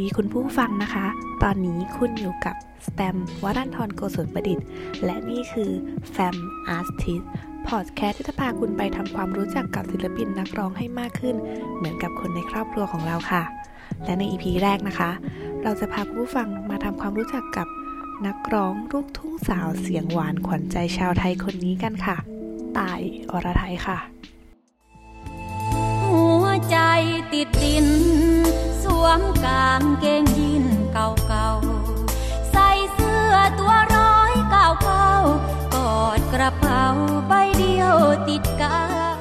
ดีคุณผู้ฟังนะคะ ตอนนี้คุณอยู่กับสแตมวรันทรโกศลประดิษฐ์ และนี่คือ Fam Artist พอดแคสต์ที่จะพาคุณไปทำความรู้จักกับศิลปินนักร้องให้มากขึ้น เหมือนกับคนในครอบครัวของเราค่ะ และใน EP แรกนะคะ เราจะพาคุณผู้ฟังมาทำความรู้จักกับนักร้องลูกทุ่งสาวเสียงหวานขวัญใจชาวไทยคนนี้กันค่ะต่ายอรไทยค่ะ หัวใจติดดิน วมกางเกงยีนเก่าๆ ใส่เสื้อตัวร้อยเก่าๆ กอดกระเป๋าใบเดียวติดกาย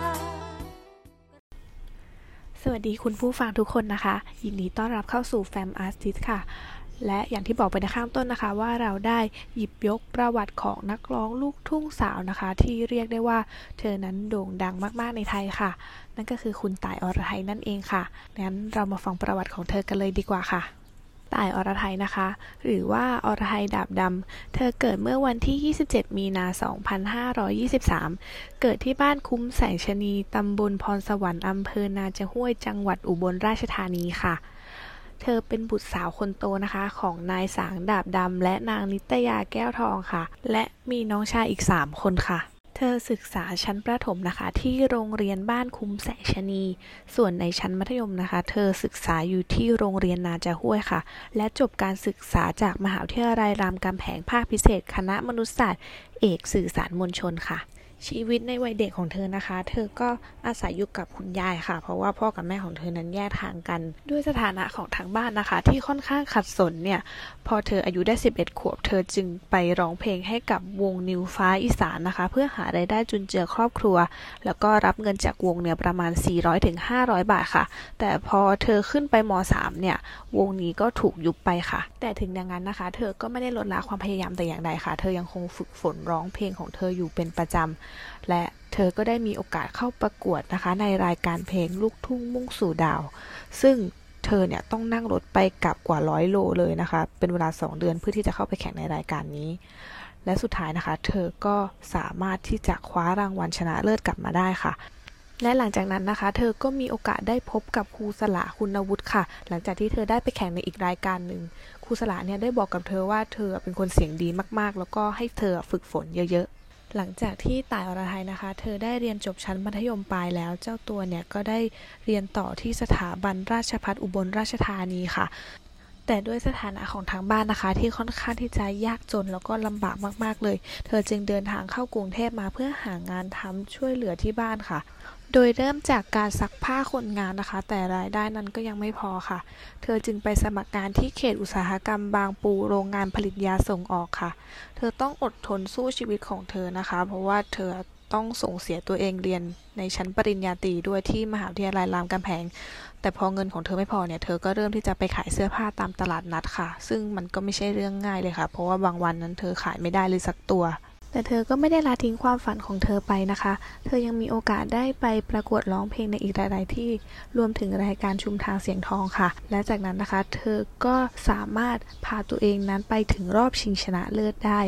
สวัสดีคุณผู้ฟังทุกคนนะคะ ยินดีต้อนรับเข้าสู่แฟมอาร์ติสค่ะ และอย่างที่บอกไปในข้างต้นนะคะ ว่าเราได้หยิบยกประวัติของนักร้องลูกทุ่งสาวนะคะ ที่เรียกได้ว่าเธอนั้นโด่งดังมากๆในไทยค่ะ นั่นก็คือคุณต่ายอรไทยนั่นเองค่ะงั้นเรามาฟังประวัติของเธอกันเลยดีกว่าค่ะต่ายอรไทยนะคะ หรือว่าอรไทยดาบดำ เธอเกิดเมื่อวันที่ 27 มีนา 2523 เกิดที่บ้านคุ้มแสงชะนี ตำบลพรสวรรค์ อำเภอนาจะห้วย จังหวัดอุบลราชธานีค่ะ เธอเป็นบุตรสาวคนโตนะคะ ของนายสางดาบดำและนางนิตยาแก้วทองค่ะ และมีน้องชายอีก 3 คนค่ะเธอศึกษาชั้นประถมนะคะ ที่โรงเรียนบ้านคุ้มแสงชนี ส่วนในชั้นมัธยมนะคะ เธอศึกษาอยู่ที่โรงเรียนนาจะห้วยค่ะ และจบการศึกษาจากมหาวิทยาลัยรามคำแหงภาคพิเศษ คณะมนุษยศาสตร์ เอกสื่อสารมวลชนค่ะ ชีวิตในวัยเด็กของเธอนะคะ เธอก็อาศัยอยู่กับคุณยายค่ะ เพราะว่าพ่อกับแม่ของเธอนั้นแยกทางกัน ด้วยสถานะของทางบ้านนะคะ ที่ค่อนข้างขัดสนเนี่ย พอเธออายุได้ 11 ขวบ เธอจึงไปร้องเพลงให้กับวงนิวฟ้าอีสานนะคะ เพื่อหารายได้จุนเจือครอบครัว แล้วก็รับเงินจากวงเนี่ยประมาณ 400-500 บาทค่ะ แต่พอเธอขึ้นไปม .3 เนี่ย วงนี้ก็ถูกยุบไปค่ะ แต่ถึงอย่างนั้นนะคะ เธอก็ไม่ได้ลดละความพยายามแต่อย่างใดค่ะ เธอยังคงฝึกฝนร้องเพลงของเธออยู่เป็นประจำและเธอก็ได้มีโอกาสเข้าประกวดนะคะ ในรายการเพลงลูกทุ่งมุ่งสู่ดาว ซึ่งเธอเนี่ยต้องนั่งรถไปกลับกว่าร้อยโลเลยนะคะ เป็นเวลา 2 เดือนเพื่อที่จะเข้าไปแข่งในรายการนี้ และสุดท้ายนะคะ เธอก็สามารถที่จะคว้ารางวัลชนะเลิศกลับมาได้ค่ะและหลังจากนั้นนะคะ เธอก็มีโอกาสได้พบกับครูสละคุณวุฒิค่ะ หลังจากที่เธอได้ไปแข่งในอีกรายการหนึ่งครูสละเนี่ยได้บอกกับเธอว่าเธอเป็นคนเสียงดีมากๆ แล้วก็ให้เธอฝึกฝนเยอะๆ หลังจากที่ต่ายอรไทยนะคะ เธอได้เรียนจบชั้นมัธยมปลายแล้ว เจ้าตัวเนี่ยก็ได้เรียนต่อที่สถาบันราชพัฒอุบลราชธานีค่ะ แต่ด้วยสถานะของทางบ้านนะคะ ที่ค่อนข้างที่จะยากจนแล้วก็ลำบากมากๆเลย เธอจึงเดินทางเข้ากรุงเทพมาเพื่อหางานทำช่วยเหลือที่บ้านค่ะ โดยเริ่มจากการซักผ้าคนงานนะคะ แต่รายได้นั้นก็ยังไม่พอค่ะ เธอจึงไปสมัครงานที่เขตอุตสาหกรรมบางปูโรงงานผลิตยาส่งออกค่ะ เธอต้องอดทนสู้ชีวิตของเธอนะคะ เพราะว่าเธอต้องส่งเสียตัวเองเรียนในชั้นปริญญาตรีด้วยที่มหาวิทยาลัยรามคำแหงแต่พอเงินของเธอไม่พอเนี่ย เธอก็เริ่มที่จะไปขายเสื้อผ้าตามตลาดนัดค่ะ ซึ่งมันก็ไม่ใช่เรื่องง่ายเลยค่ะ เพราะว่าบางวันนั้นเธอขายไม่ได้เลยสักตัว แต่เธอก็ไม่ได้ละทิ้งความฝันของเธอไปนะคะ เธอยังมีโอกาสได้ไปประกวดร้องเพลงในอีกหลาย ๆ ที่ รวมถึงรายการชุมทางเสียงทองค่ะ และจากนั้นนะคะ เธอก็สามารถพาตัวเองนั้นไปถึงรอบชิงชนะเลิศได้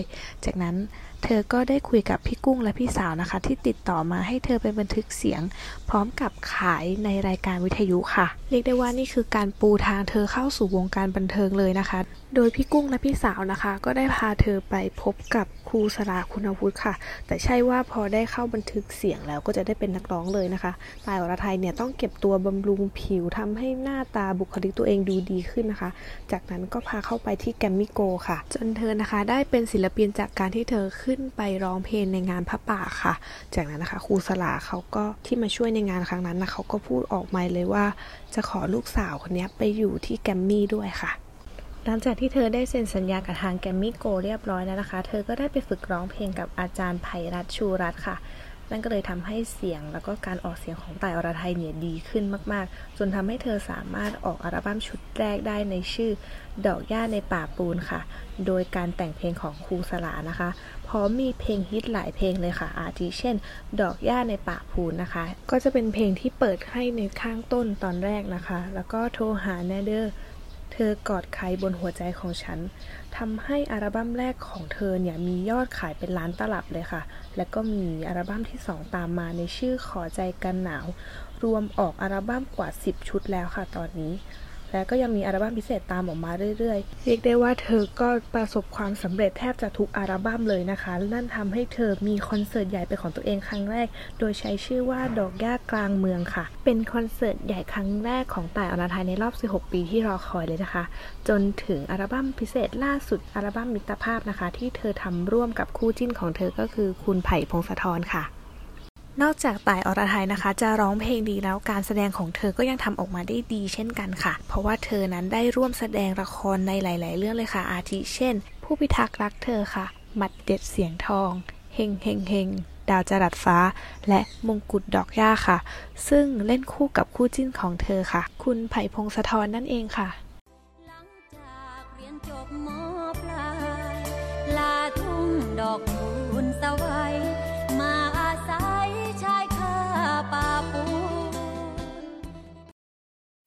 จากนั้นเธอก็ได้คุยกับพี่กุ้งและพี่สาวนะคะ ที่ติดต่อมาให้เธอไปบันทึกเสียง พร้อมกับขายในรายการวิทยุค่ะ เรียกได้ว่านี่คือการปูทางเธอเข้าสู่วงการบันเทิงเลยนะคะ โดยพี่กุ้งและพี่สาวนะคะ ก็ได้พาเธอไปพบกับครูสลาคุุณวุฒิค่ะ แต่ใช่ว่าพอได้เข้าบันทึกเสียงแล้วก็จะได้เป็นนักร้องเลยนะคะ ตายอรไทยเนี่ยต้องเก็บตัวบำรุงผิวทำให้หน้าตาบุคลิกตัวเองดูดีขึ้นนะคะ จากนั้นก็พาเข้าไปที่แกรมมี่โกค่ะ จนเธอนะคะได้เป็นศิลปินจากการที่เธอขึ้นไปร้องเพลงในงานพระป่าค่ะ จากนั้นนะคะครูสลาเขาก็ที่มาช่วยในงานครั้งนั้นนะเขาก็พูดออกมาเลยว่า จะขอลูกสาวคนนี้ไปอยู่ที่แกรมมี่ด้วยค่ะ หลังจากที่เธอได้เซ็นสัญญากับทางแกรมมี่โกเรียบร้อยแล้วนะคะ เธอก็ได้ไปฝึกร้องเพลงกับอาจารย์ไพรัตชูรัตน์ค่ะ นั่นก็เลยทำให้เสียงแล้วก็การออกเสียงของต่ายอรไทยเนี่ยดีขึ้นมากๆ จนทำให้เธอสามารถออกอัลบั้มชุดแรกได้ในชื่อ ดอกหญ้าในป่าปูนค่ะ โดยการแต่งเพลงของครูสลานะคะ พร้อมมีเพลงฮิตหลายเพลงเลยค่ะ อาทิเช่น ดอกหญ้าในป่าปูนนะคะ ก็จะเป็นเพลงที่เปิดให้ในข้างต้นตอนแรกนะคะ แล้วก็โทรหาแนเดอร์ เธอกอดใครบนหัวใจของฉันทำให้อัลบั้มแรกของเธอเนี่ยมียอดขายเป็นล้านตลับเลยค่ะ แล้วก็มีอัลบั้มที่ 2 ตามมาในชื่อขอใจกันหนาว รวมออกอัลบั้มกว่า 10 ชุดแล้วค่ะตอนนี้ และก็ยังมีอัลบั้มพิเศษตามออกมาเรื่อยๆ เรียกได้ว่าเธอก็ประสบความสำเร็จแทบจะทุกอัลบั้มเลยนะคะ นั่นทำให้เธอมีคอนเสิร์ตใหญ่เป็นของตัวเองครั้งแรก โดยใช้ชื่อว่าดอกย่ากลางเมืองค่ะ เป็นคอนเสิร์ตใหญ่ครั้งแรกของต่ายอรไทยในรอบ 16 ปีที่รอคอยเลยนะคะ จนถึงอัลบั้มพิเศษล่าสุดอัลบั้มมิตรภาพนะคะ ที่เธอทำร่วมกับคู่จิ้นของเธอก็คือคุณไผ่พงศธรค่ะ นอกจากต่ายอรไทยนะคะ จะร้องเพลงดีแล้วการแสดงของเธอก็ยังทำออกมาได้ดีเช่นกันค่ะ เพราะว่าเธอนั้นได้ร่วมแสดงละครในหลาย ๆ เรื่องเลยค่ะ อาทิเช่น ผู้พิทักษ์รักเธอค่ะ หมัดเด็ดเสียงทองเฮงเฮงเฮงดาวจรัสฟ้า และมงกุฎดอกหญ้าค่ะ ซึ่งเล่นคู่กับคู่จิ้นของเธอค่ะ คุณไผ่พงศธรนั่นเองค่ะหลังจากเรียนจบมปลายลาทุ่งดอกคูณสวัยม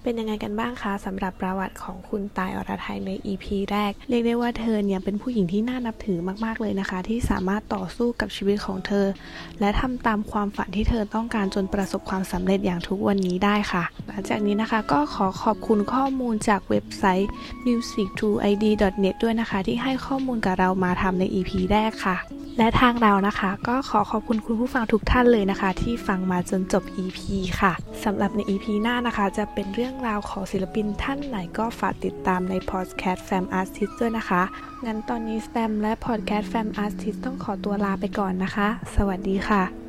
เป็นยังไงกันบ้างคะสำหรับประวัติของคุณตายอรไทยใน EP แรก เรียกได้ว่าเธอเนี่ยเป็นผู้หญิงที่น่านับถือมากๆเลยนะคะ ที่สามารถต่อสู้กับชีวิตของเธอ และทำตามความฝันที่เธอต้องการจนประสบความสำเร็จอย่างทุกวันนี้ได้ค่ะ หลังจากนี้นะคะก็ขอขอบคุณข้อมูลจากเว็บไซต์ music2id.net ด้วยนะคะ ที่ให้ข้อมูลกับเรามาทำใน EP แรกค่ะ และทางเรานะคะ ก็ขอขอบคุณคุณผู้ฟังทุกท่านเลยนะคะ ที่ฟังมาจนจบ EP ค่ะสำหรับใน EP หน้านะคะ จะเป็นเรื่องราวของศิลปินท่านไหนก็ฝากติดตามในพอดแคสต์แฟม Artist ด้วยนะคะ งั้นตอนนี้แฟมและพอดแคสต์แฟม Artist ต้องขอตัวลาไปก่อนนะคะ สวัสดีค่ะ